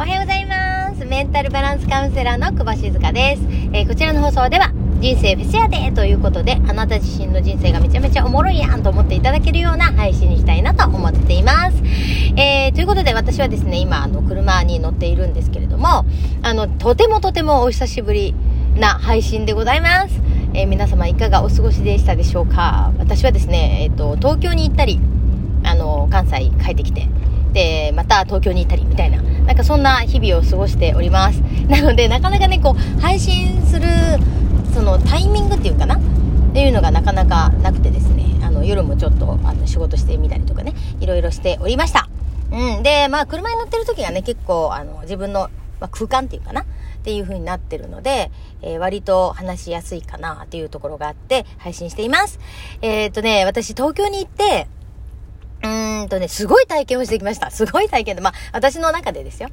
おはようございます。メンタルバランスカウンセラーの久保静香です。えーこちらの放送では、人生フェスやでということで、あなた自身の人生がめちゃめちゃおもろいやんと思っていただけるような配信にしたいなと思っています。えーということで私はですね、今、あの、車に乗っているんですけれども、あの、とてもとてもお久しぶりな配信でございます。えー皆様いかがお過ごしでしたでしょうか私はですね、えっ、と、東京に行ったり、あの、関西帰ってきて、で、また東京に行ったりみたいな、なんかそんな日々を過ごしております。なので、なかなかね、こう、配信する、そのタイミングっていうかな？っていうのがなかなかなくてですね、あの、夜もちょっと、あの、仕事してみたりとかね、いろいろしておりました。うん。で、まあ、車に乗ってる時がね、結構、あの、自分の、まあ、空間っていうかな？っていう風になってるので、えー割と話しやすいかなっていうところがあって、配信しています。えーっとね、私東京に行って、うんとね、すごい体験をしてきました。すごい体験で、まあ、私の中でですよ。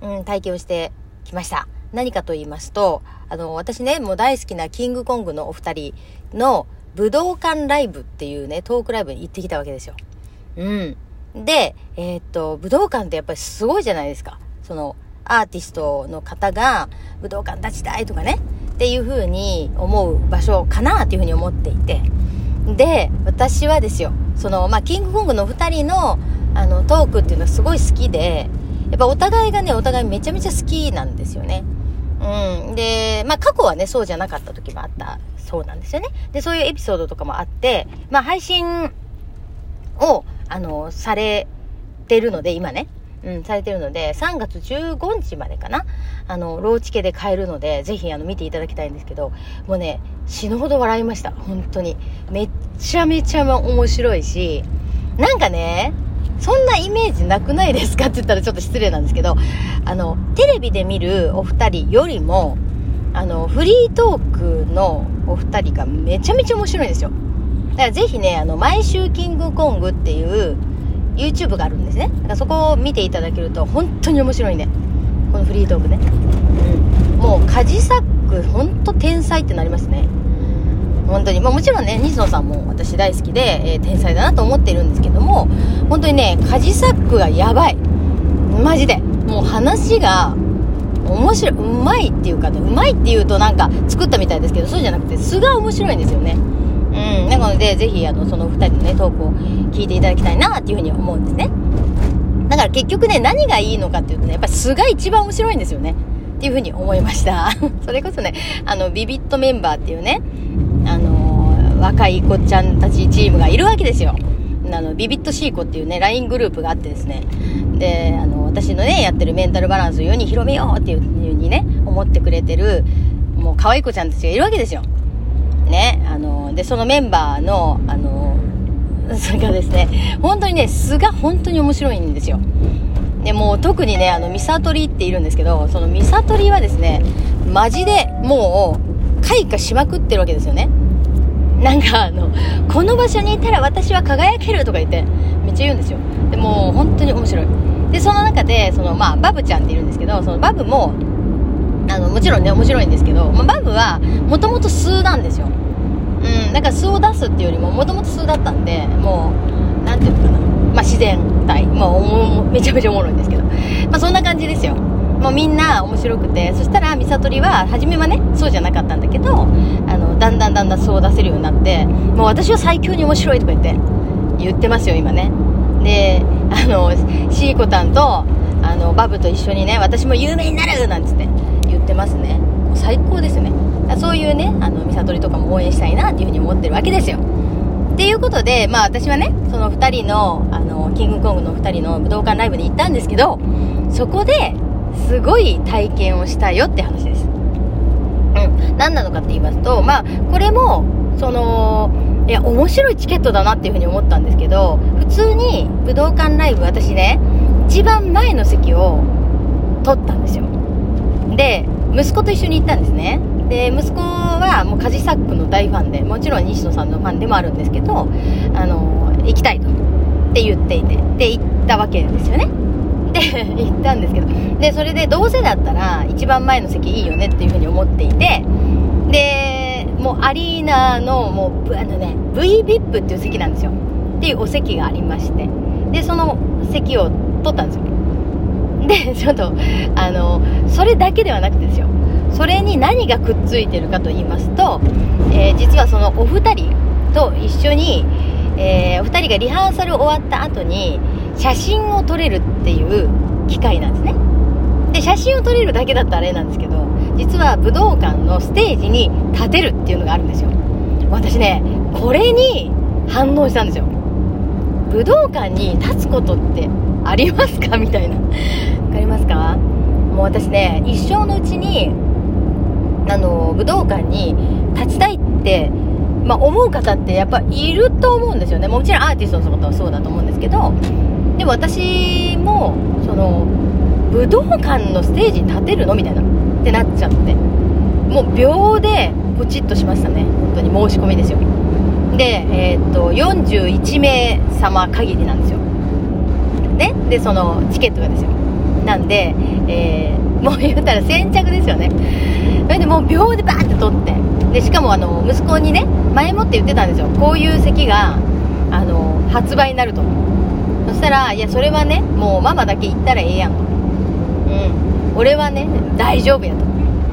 うん、体験をしてきました。何かと言いますと、あの、私ね、もう大好きなキングコングのお二人の武道館ライブっていうね、トークライブに行ってきたわけですよ。うん。で、えーっと、武道館ってやっぱりすごいじゃないですか。その、アーティストの方が武道館立ちたいとかね、っていう風に思う場所かなっていう風に思っていて。で、私はですよ、その、まあ、キングコングの二人の、あの、トークっていうのはすごい好きで、やっぱお互いがね、お互いめちゃめちゃ好きなんですよね。うん。で、まあ、過去はね、そうじゃなかった時もあったそうなんですよね。で、そういうエピソードとかもあって、まあ、配信を、あの、されてるので、今ね。うん、されてるので、3月15日までかなあの、ローチケで買えるので、ぜひ、あの、見ていただきたいんですけど、もうね、死ぬほど笑いました。本当に。めっちゃめちゃ面白いし、なんかね、そんなイメージなくないですか？って言ったらちょっと失礼なんですけど、あの、テレビで見るお二人よりも、あの、フリートークのお二人がめちゃめちゃ面白いんですよ。だからぜひね、あの、毎週キングコングっていう YouTube があるんですね。だからそこを見ていただけると本当に面白いね。このフリートークね。うん。もう、カジサック、本当天才ってなりますね。本当に。まあもちろんね、西野さんも私大好きで、えー天才だなと思っているんですけども、本当にね、カジサックがやばい。マジで。もう話が、面白い、うまいっていうかね、うまいっていうとなんか作ったみたいですけど、そうじゃなくて素が面白いんですよね。うん。なので、ぜひ、あの、その二人のね、トークを聞いていただきたいなっていうふうに思うんですね。だから結局ね、何がいいのかっていうとね、やっぱり素が一番面白いんですよね。っていうふうに思いました。それこそね、あの、ビビットメンバーっていうね、若い子ちゃんたちチームがいるわけですよ。あの、ビビットシーコっていうね、LINE グループがあってですね。で、あの、私のね、やってるメンタルバランスを世に広めようっていうふうにね、思ってくれてる、もう可愛い子ちゃんたちがいるわけですよ。ね、あの、で、そのメンバーの、あの、それがですね、本当にね、素が本当に面白いんですよ。で、もう特にね、あの、ミサトリっているんですけど、そのミサトリはですね、マジでもう、開花しまくってるわけですよね。なんかあの、この場所にいたら私は輝けるとか言って、めっちゃ言うんですよ。でも本当に面白い。で、その中で、その、まあ、バブちゃんっているんですけど、そのバブも、あの、もちろんね、面白いんですけど、まあ、バブは、もともと数なんですよ。うん、だから素を出すっていうよりも、もともと素だったんで、もう、なんていうのかな。まあ、自然体。まあ、めちゃめちゃおもろいんですけど。まあ、そんな感じですよ。もうみんな面白くて、そしたら、ミサトリは、初めはね、そうじゃなかったんだけど、あの、だんだんだんだん素を出せるようになって、もう私は最強に面白いとか言って、言ってますよ、今ね。で、あの、シーコタンと、あの、バブと一緒にね、私も有名になるなんつって言ってますね。もう最高ですね。そういうね、あの、ミサトリとかも応援したいなっていうふうに思ってるわけですよ。っていうことで、まあ私はね、その2人の、あの、キングコングの2人の武道館ライブに行ったんですけど、そこで、すごい体験をしたよって話です。うん。何なのかって言いますと、まあ、これも、その、いや、面白いチケットだなっていうふうに思ったんですけど、普通に武道館ライブ、私ね、一番前の席を取ったんですよ。で、息子と一緒に行ったんですね。で、息子はもうカジサックの大ファンで、もちろん西野さんのファンでもあるんですけど、あの、行きたいと。って言っていて、で、行ったわけですよね。で、行ったんですけど、で、それでどうせだったら一番前の席いいよねっていうふうに思っていて、で、もうアリーナのもう、あのね、VVIP っていう席なんですよ。っていうお席がありまして、で、その席を取ったんですよ。でちょっとあのそれだけではなくてですよそれに何がくっついてるかと言いますと、えー、実はそのお二人と一緒に、えー、お二人がリハーサル終わった後に写真を撮れるっていう機会なんですね。で写真を撮れるだけだったらあれなんですけど実は武道館のステージに立てるっていうのがあるんですよ。私ねこれに反応したんですよ。武道館に立つことってありますか？みたいな。分かりますか？もう私ね一生のうちにあの武道館に立ちたいってまあ、思う方ってやっぱいると思うんですよね。もちろんアーティストのことはそうだと思うんですけどで私もその武道館のステージに立てるの？みたいな。ってなっちゃって。もう秒でポチッとしましたね。本当に申し込みですよ。でえー、っと41名様限りなんですよ。ね？でそのチケットがですよ。なんで、えー、もう言ったら先着ですよね。それでもう秒でバーって取って。でしかもあの息子にね前もって言ってたんですよ。こういう席があの発売になると。したらいやそれはねもうママだけ行ったらええやんと。うん。俺はね大丈夫やと。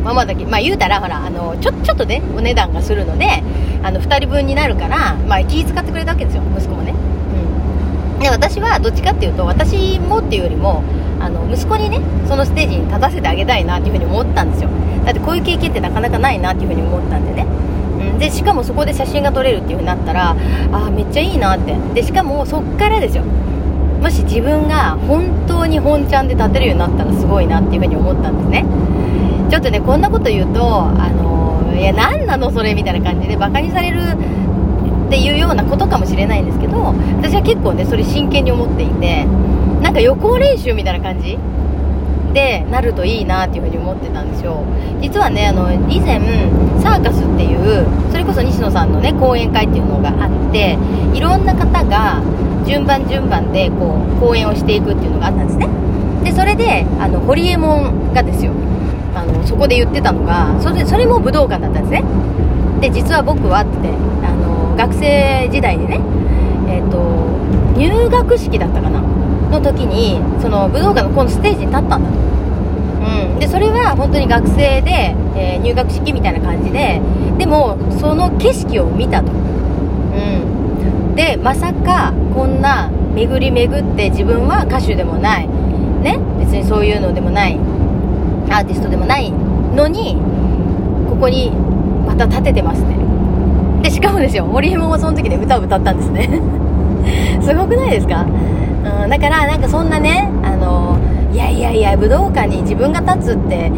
ママだけ。まあ言うたらほらあのちょちょっとねお値段がするのであの2人分になるからまあ気使ってくれたわけですよ息子もね。うん。で私はどっちかっていうと私もっていうよりもあの息子にねそのステージに立たせてあげたいなっていうふうに思ったんですよ。だってこういう経験ってなかなかないなっていうふうに思ったんでね、うん、でしかもそこで写真が撮れるっていう風になったらああめっちゃいいなって。でしかもそっからですよ。もし自分が本当に本ちゃんで立てるようになったらすごいなっていう風に思ったんですね。ちょっとねこんなこと言うとあのいや何なのそれみたいな感じでバカにされるっていうようなことかもしれないんですけど私は結構ねそれ真剣に思っていてなんか予行練習みたいな感じでなるといいなっていうふうに思ってたんですよ。実はねあの以前サーカスっていうそれこそ西野さんのね講演会っていうのがあっていろんな方が順番順番でこう講演をしていくっていうのがあったんですね。でそれであのホリエモンがですよ。あのそこで言ってたのがそれそれも武道館だったんですね。で実は僕はってあの学生時代にねえっ、ー、と入学式だったかな？の時にその武道館のこのステージに立ったんだと、うん、でそれは本当に学生で、えー、入学式みたいな感じででもその景色を見たと、でまさかこんな巡り巡って自分は歌手でもない。ね？別にそういうのでもない。アーティストでもない。のにここにまた立ててますね。でしかもですよ森山もその時で歌を歌ったんですね。すごくないですか？うん、だからなんかそんなねあのいやいやいや武道館に自分が立つって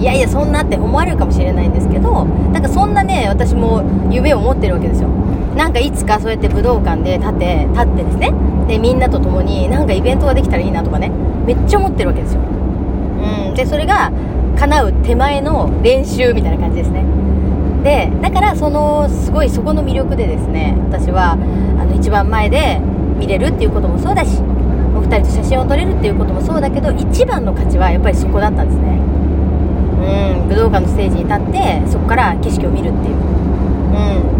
いやいやそんなって思われるかもしれないんですけどなんかそんなね私も夢を持ってるわけですよ。なんかいつかそうやって武道館で立って立ってですね。でみんなと共になんかイベントができたらいいなとかね。めっちゃ思ってるわけですよ。うん。でそれが叶う手前の練習みたいな感じですね。でだからそのすごいそこの魅力でですね私はあの一番前で見れるっていうこともそうだしお二人と写真を撮れるっていうこともそうだけど一番の価値はやっぱりそこだったんですね。うん。武道館のステージに立ってそこから景色を見るっていう。うん。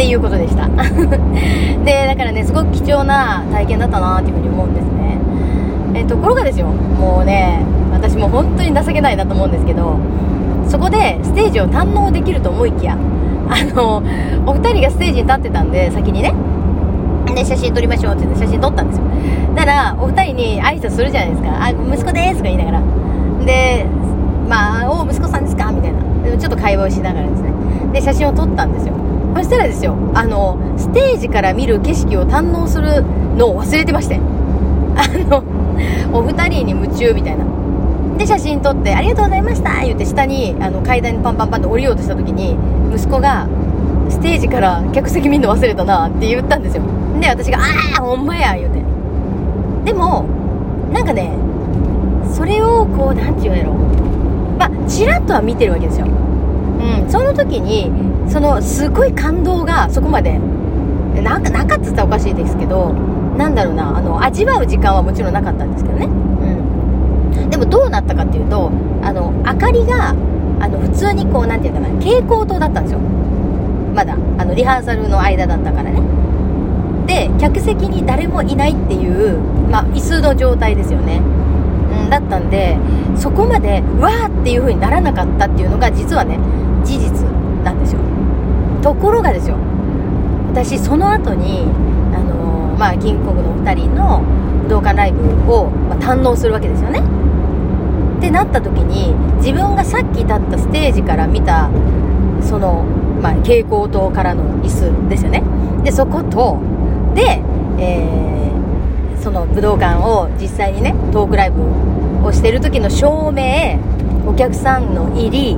っていうことでした でだからねすごく貴重な体験だったなっていうふうに思うんですねえところがですよもうね私も本当に情けないなと思うんですけどそこでステージを堪能できると思いきやあのお二人がステージに立ってたんで先にねで、写真撮りましょうって言って写真撮ったんですよ。だから、お二人に挨拶するじゃないですか。あ、息子ですとか言いながら。で、まあ、お息子さんですか？みたいな。ちょっと会話をしながらですね。で、写真を撮ったんですよ。そしたらですよ、あの、ステージから見る景色を堪能するのを忘れてまして。あの、お二人に夢中みたいな。で、写真撮って、ありがとうございました言って下に、あの、階段にパンパンパンって降りようとした時に、息子が、ステージから客席見るの忘れたなって言ったんですよ。で、私が、ああ、ほんまや、言うて。でも、なんかね、それをこう、なんて言うんやろ。まあ、ちらっとは見てるわけですよ。うん、その時に、その、すごい感動がそこまで、なんか、なかったって言ったらおかしいですけど、なんだろうな、あの、味わう時間はもちろんなかったんですけどね。うん。でもどうなったかっていうと、あの、明かりが、あの、普通にこう、なんていうかな、蛍光灯だったんですよ。まだ、あの、リハーサルの間だったからね。で客席に誰もいないっていう、まあ、椅子の状態ですよね、うん、だったんでそこまでわーっていう風にならなかったっていうのが実はね事実なんですよところがですよ。私その後にあのー、まあキングコングのお二人の武道館ライブを、まあ、堪能するわけですよね。ってなった時に自分がさっき立ったステージから見たその、まあ、蛍光灯からの椅子ですよね。でそことで、えー、その武道館を実際にねトークライブをしてる時の照明お客さんの入り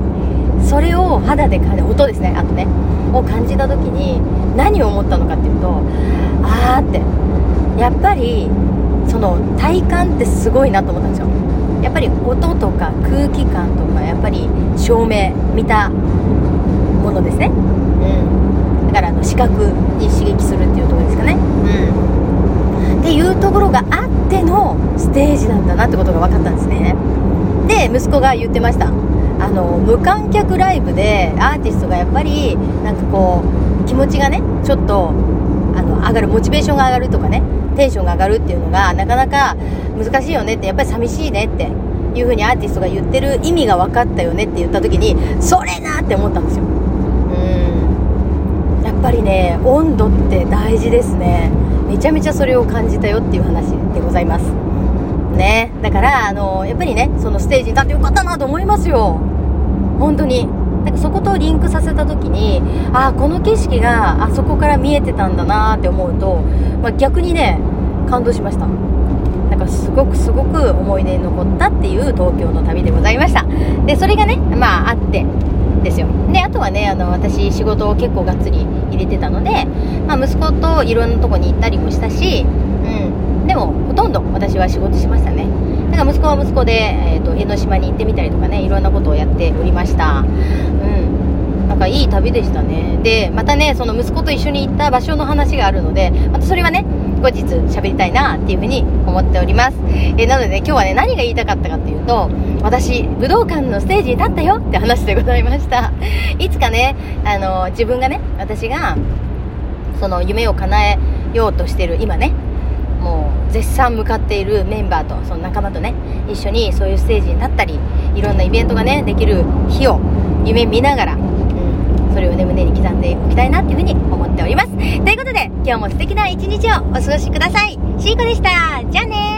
それを肌で感じ音ですねあとねを感じた時に何を思ったのかっていうとあーって。やっぱりその体感ってすごいなと思ったんですよ。やっぱり音とか空気感とかやっぱり照明見たものですね。うん。だからあの視覚に刺激するっていうところですかね。うん。っていうところがあってのステージなんだなってことが分かったんですね。で息子が言ってましたあの無観客ライブでアーティストがやっぱりなんかこう気持ちがねちょっとあの上がるモチベーションが上がるとかねテンションが上がるっていうのがなかなか難しいよねってやっぱり寂しいねっていう風にアーティストが言ってる意味が分かったよねって言った時にそれなって思ったんですよ。うん。やっぱりね温度って大事ですね。めちゃめちゃそれを感じたよっていう話でございます。ね。だからあのやっぱりねそのステージに立ってよかったなと思いますよ。本当に。なんかそことリンクさせた時にああこの景色があそこから見えてたんだなって思うと、まあ、逆にね感動しました。なんかすごくすごく思い出に残ったっていう東京の旅でございました。でそれがねまああってですよ。であとはねあの私仕事を結構がっつり入れてたので、まあ、息子といろんなとこに行ったりもしたし、ど私は仕事しましたね。だから息子は息子で、えーと、江ノ島に行ってみたりとかねいろんなことをやっておりました。うん。なんかいい旅でしたね。でまたねその息子と一緒に行った場所の話があるのでまたそれはね後日喋りたいなっていうふうに思っております、えー、なのでね今日はね何が言いたかったかっていうと私武道館のステージに立ったよって話でございました。いつかねあの自分がね私がその夢を叶えようとしてる今ねもう絶賛向かっているメンバーとその仲間とね一緒にそういうステージに立ったりいろんなイベントがねできる日を夢見ながら、うん、それをね胸に刻んでおきたいなっていうふうに思っております。ということで今日も素敵な一日をお過ごしください。シーコでした。じゃあね